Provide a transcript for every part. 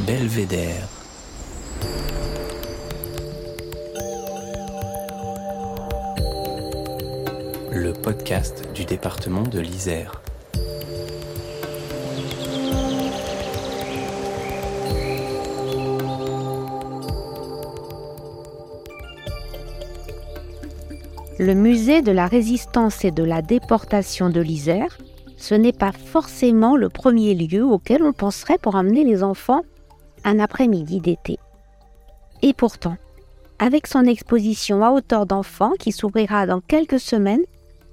Belvédère. Le podcast du département de l'Isère. Le musée de la résistance et de la déportation de l'Isère, ce n'est pas forcément le premier lieu auquel on penserait pour amener les enfants un après-midi d'été. Et pourtant, avec son exposition à hauteur d'enfants qui s'ouvrira dans quelques semaines,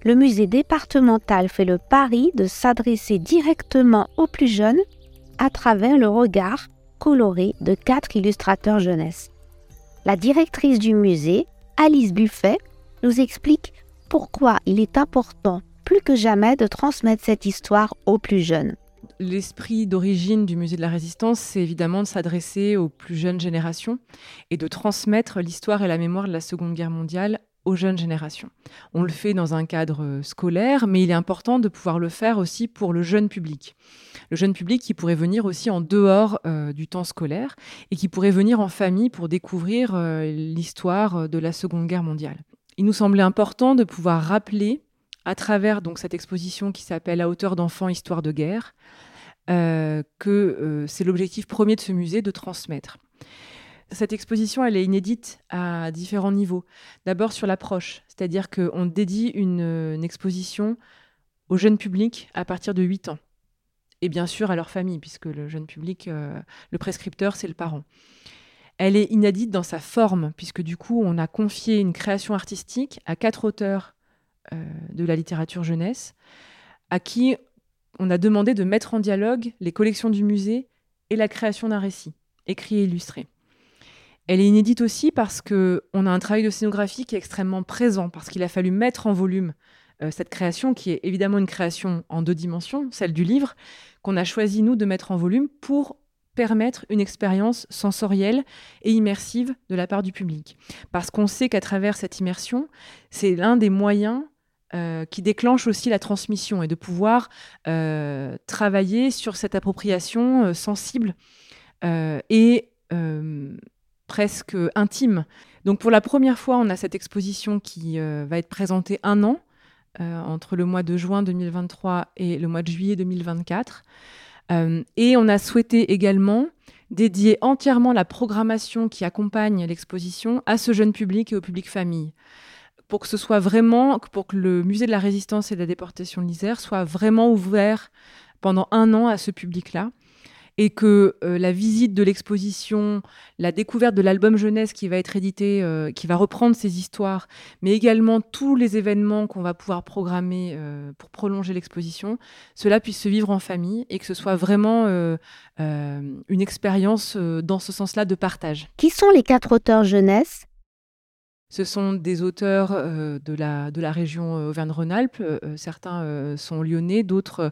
le musée départemental fait le pari de s'adresser directement aux plus jeunes à travers le regard coloré de quatre illustrateurs jeunesse. La directrice du musée, Alice Buffet, nous explique pourquoi il est important plus que jamais de transmettre cette histoire aux plus jeunes. L'esprit d'origine du musée de la résistance, c'est évidemment de s'adresser aux plus jeunes générations et de transmettre l'histoire et la mémoire de la Seconde Guerre mondiale aux jeunes générations. On le fait dans un cadre scolaire, mais il est important de pouvoir le faire aussi pour le jeune public. Le jeune public qui pourrait venir aussi en dehors euh, du temps scolaire et qui pourrait venir en famille pour découvrir euh, l'histoire de la Seconde Guerre mondiale il nous semblait important de pouvoir rappeler, à travers cette exposition qui s'appelle À hauteur d'enfants, histoire de guerre, euh, que euh, c'est l'objectif premier de ce musée de transmettre. Cette exposition, elle est inédite à différents niveaux. D'abord sur l'approche, c'est-à-dire qu'on dédie une, exposition au jeune public à partir de 8 ans. Et bien sûr à leur famille, puisque le jeune public, euh, le prescripteur, c'est le parent. Elle est inédite dans sa forme, puisque du coup, on a confié une création artistique à quatre auteurs euh, de la littérature jeunesse, à qui on a demandé de mettre en dialogue les collections du musée et la création d'un récit, écrit et illustré. Elle est inédite aussi parce qu'on a un travail de scénographie qui est extrêmement présent, parce qu'il a fallu mettre en volume euh, cette création, qui est évidemment une création en deux dimensions, celle du livre, qu'on a choisi, nous, de mettre en volume pour permettre une expérience sensorielle et immersive de la part du public. Parce qu'on sait qu'à travers cette immersion, c'est l'un des moyens euh, qui déclenche aussi la transmission et de pouvoir euh, travailler sur cette appropriation euh, sensible et presque intime. Donc pour la première fois, on a cette exposition qui va être présentée un an entre le mois de juin 2023 et le mois de juillet 2024. Euh, et on a souhaité également dédier entièrement la programmation qui accompagne l'exposition à ce jeune public et au public famille. Pour que ce soit vraiment, pour que le musée de la résistance et de la déportation de l'Isère soit vraiment ouvert pendant un an à ce public-là et que euh, la visite de l'exposition, la découverte de l'album jeunesse qui va être édité, euh, qui va reprendre ces histoires, mais également tous les événements qu'on va pouvoir programmer euh, pour prolonger l'exposition, cela puisse se vivre en famille et que ce soit vraiment une expérience dans ce sens-là de partage. Qui sont les quatre auteurs jeunesse? Ce sont des auteurs euh, de, la, de la région euh, Auvergne-Rhône-Alpes. Euh, certains sont lyonnais, d'autres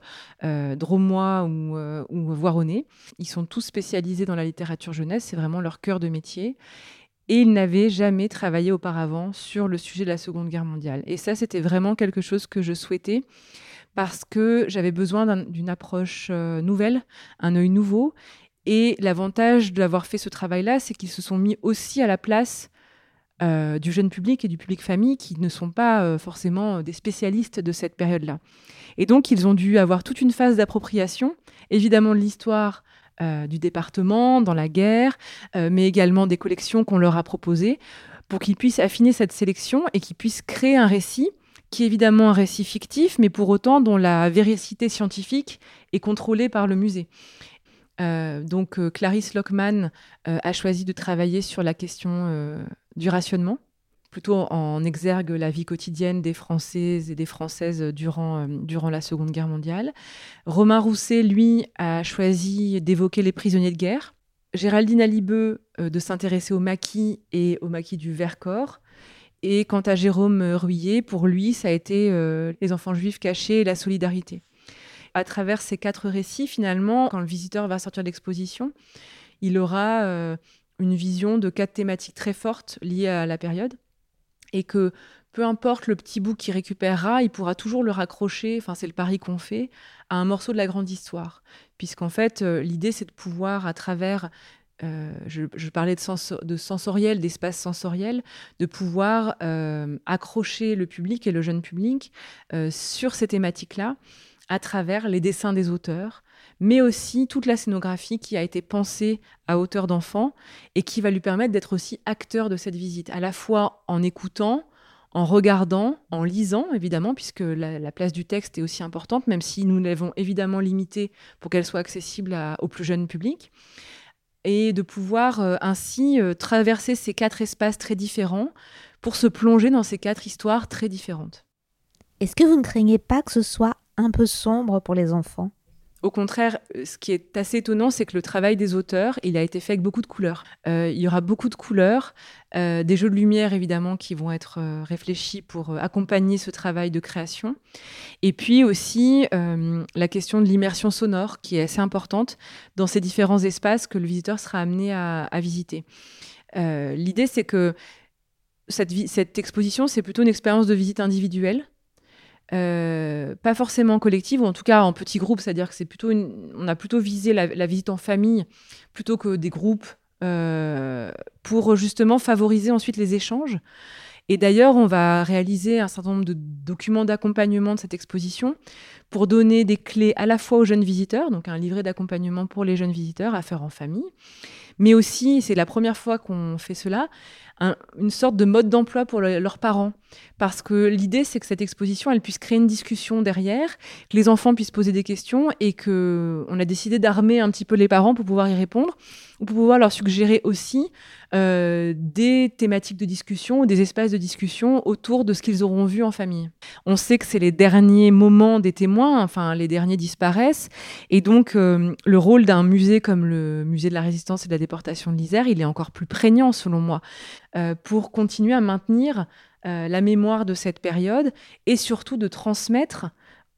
dromois ou, ou voironnais. Ils sont tous spécialisés dans la littérature jeunesse. C'est vraiment leur cœur de métier. Et ils n'avaient jamais travaillé auparavant sur le sujet de la Seconde Guerre mondiale. Et ça, c'était vraiment quelque chose que je souhaitais parce que j'avais besoin d'une approche nouvelle, un œil nouveau. Et l'avantage d'avoir fait ce travail-là, c'est qu'ils se sont mis aussi à la place euh, du jeune public et du public famille qui ne sont pas euh, forcément des spécialistes de cette période-là. Et donc, ils ont dû avoir toute une phase d'appropriation, évidemment de l'histoire euh, du département, dans la guerre, mais également des collections qu'on leur a proposées, pour qu'ils puissent affiner cette sélection et qu'ils puissent créer un récit qui est évidemment un récit fictif, mais pour autant dont la véracité scientifique est contrôlée par le musée. Donc Clarisse Lockman a choisi de travailler sur la question du rationnement, plutôt en exergue la vie quotidienne des Françaises et des Françaises durant, euh, durant la Seconde Guerre mondiale. Romain Rousset, lui, a choisi d'évoquer les prisonniers de guerre. Géraldine Alibeux euh, de s'intéresser au maquis et au maquis du Vercors. Et quant à Jérôme Ruillet, pour lui, ça a été euh, les enfants juifs cachés et la solidarité. À travers ces quatre récits, finalement, quand le visiteur va sortir d'exposition, il aura une vision de quatre thématiques très fortes liées à la période. et que peu importe le petit bout qu'il récupérera, il pourra toujours le raccrocher, enfin c'est le pari qu'on fait, à un morceau de la grande histoire. Puisqu'en fait, euh, l'idée c'est de pouvoir, à travers, euh, je, parlais de, de sensoriel, d'espace sensoriel, de pouvoir euh, accrocher le public et le jeune public sur ces thématiques-là, à travers les dessins des auteurs, mais aussi toute la scénographie qui a été pensée à hauteur d'enfant et qui va lui permettre d'être aussi acteur de cette visite, à la fois en écoutant, en regardant, en lisant, évidemment, puisque la, place du texte est aussi importante, même si nous l'avons évidemment limitée pour qu'elle soit accessible au plus jeune public, et de pouvoir euh, ainsi euh, traverser ces quatre espaces très différents pour se plonger dans ces quatre histoires très différentes. Est-ce que vous ne craignez pas que ce soit un peu sombre pour les enfants au contraire, euh, ce qui est assez étonnant, c'est que le travail des auteurs, il a été fait avec beaucoup de couleurs. Euh, il y aura beaucoup de couleurs, euh, des jeux de lumière évidemment qui vont être réfléchis pour accompagner ce travail de création. Et puis aussi la question de l'immersion sonore qui est assez importante dans ces différents espaces que le visiteur sera amené à, visiter. L'idée, c'est que cette exposition, c'est plutôt une expérience de visite individuelle euh, pas forcément collective, ou en tout cas en petit groupe, c'est-à-dire que c'est plutôt on a plutôt visé la, visite en famille plutôt que des groupes euh, pour justement favoriser ensuite les échanges. Et d'ailleurs, on va réaliser un certain nombre de documents d'accompagnement de cette exposition pour donner des clés à la fois aux jeunes visiteurs, donc un livret d'accompagnement pour les jeunes visiteurs à faire en famille, mais aussi, c'est la première fois qu'on fait cela, une sorte de mode d'emploi pour leurs parents. Parce que l'idée, c'est que cette exposition, elle puisse créer une discussion derrière, que les enfants puissent poser des questions et que on a décidé d'armer un petit peu les parents pour pouvoir y répondre ou pour pouvoir leur suggérer aussi euh, des thématiques de discussion, des espaces de discussion autour de ce qu'ils auront vu en famille. On sait que c'est les derniers moments des témoins, enfin les derniers disparaissent, et donc euh, le rôle d'un musée comme le musée de la résistance et de la déportation de l'Isère, il est encore plus prégnant selon moi, pour continuer à maintenir la mémoire de cette période et surtout de transmettre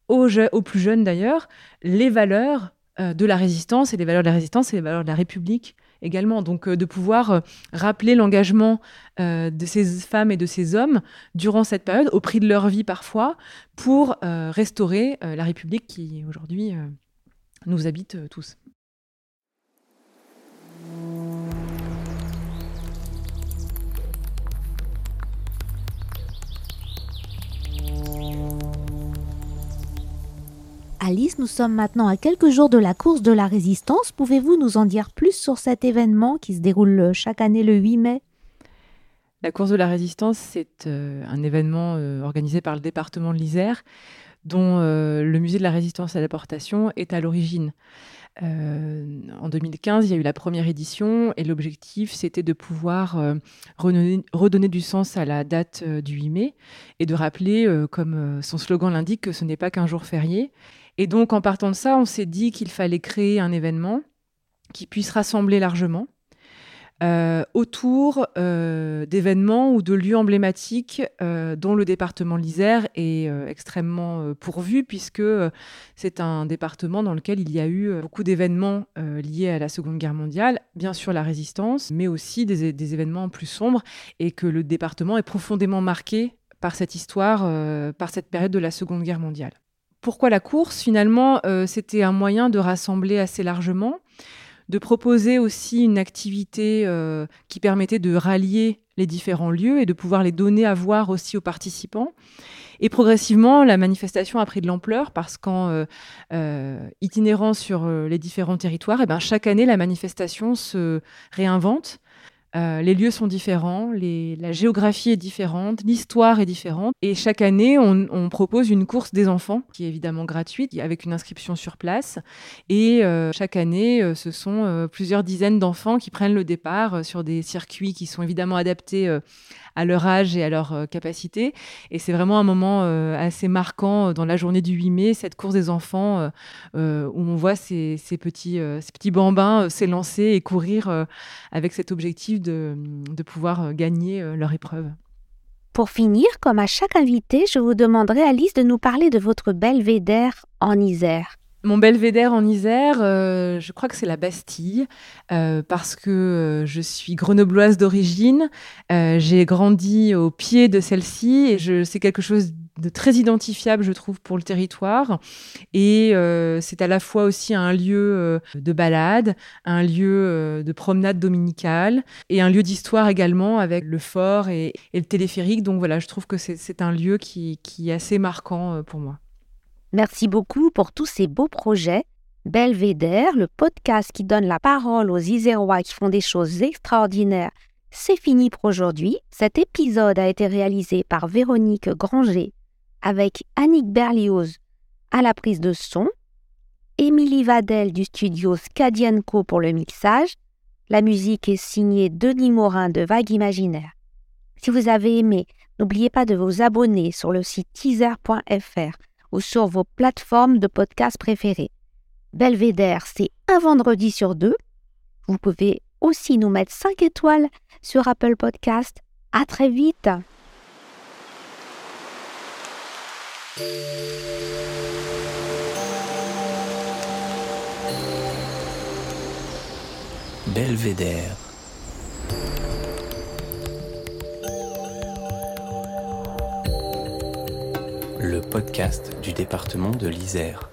aux, plus jeunes d'ailleurs les valeurs de la résistance et les valeurs de la résistance et les valeurs de la République également. Donc euh, de pouvoir euh, rappeler l'engagement euh, de ces femmes et de ces hommes durant cette période, au prix de leur vie parfois, pour restaurer la République qui aujourd'hui nous habite tous. Alice, nous sommes maintenant à quelques jours de la course de la résistance. Pouvez-vous nous en dire plus sur cet événement qui se déroule chaque année le 8 mai? La course de la résistance, c'est euh, un événement euh, organisé par le département de l'Isère dont euh, le musée de la résistance à l'importation est à l'origine. en 2015, il y a eu la première édition et l'objectif, c'était de pouvoir redonner, redonner, du sens à la date du 8 mai et de rappeler, comme son slogan l'indique, que ce n'est pas qu'un jour férié et donc, en partant de ça, on s'est dit qu'il fallait créer un événement qui puisse rassembler largement euh, autour euh, d'événements ou de lieux emblématiques euh, dont le département de l'Isère est extrêmement pourvu, puisque c'est un département dans lequel il y a eu beaucoup d'événements liés à la Seconde Guerre mondiale, bien sûr la résistance, mais aussi des, des événements plus sombres, et que le département est profondément marqué par cette histoire, par cette période de la Seconde Guerre mondiale. Pourquoi la course? Finalement, euh, c'était un moyen de rassembler assez largement, de proposer aussi une activité euh, qui permettait de rallier les différents lieux et de pouvoir les donner à voir aussi aux participants. Et progressivement, la manifestation a pris de l'ampleur parce qu'en euh, itinérant sur les différents territoires, et eh ben, chaque année, la manifestation se réinvente euh, les lieux sont différents, la géographie est différente, l'histoire est différente. Et chaque année, on, propose une course des enfants, qui est évidemment gratuite, avec une inscription sur place. Et euh, chaque année, euh, ce sont plusieurs dizaines d'enfants qui prennent le départ sur des circuits qui sont évidemment adaptés à leur âge et à leur capacité. Et c'est vraiment un moment assez marquant dans la journée du 8 mai, cette course des enfants, où on voit ces, petits, ces petits bambins s'élancer et courir avec cet objectif de, pouvoir euh, gagner euh, leur épreuve. Pour finir, comme à chaque invité, je vous demanderai, Alice, de nous parler de votre belvédère en Isère. Mon belvédère en Isère, euh, je crois que c'est la Bastille, euh, parce que euh, je suis grenobloise d'origine. J'ai grandi au pied de celle-ci et c'est quelque chose de très identifiable, je trouve, pour le territoire. Et c'est à la fois aussi un lieu de balade, un lieu de promenade dominicale et un lieu d'histoire également avec le fort et, le téléphérique. Donc voilà, je trouve que c'est un lieu qui est assez marquant pour moi. Merci beaucoup pour tous ces beaux projets. Belvédère, le podcast qui donne la parole aux Isérois qui font des choses extraordinaires, c'est fini pour aujourd'hui. Cet épisode a été réalisé par Véronique Granger avec Annick Berlioz à la prise de son, Émilie Vadel du studio Scadienco pour le mixage. La musique est signée Denis Morin de Vague Imaginaire. Si vous avez aimé, n'oubliez pas de vous abonner sur le site teaser.fr ou sur vos plateformes de podcast préférées. Belvédère, c'est un vendredi sur deux. Vous pouvez aussi nous mettre 5 étoiles sur Apple Podcast. À très vite. Belvédère. le podcast du département de l'Isère.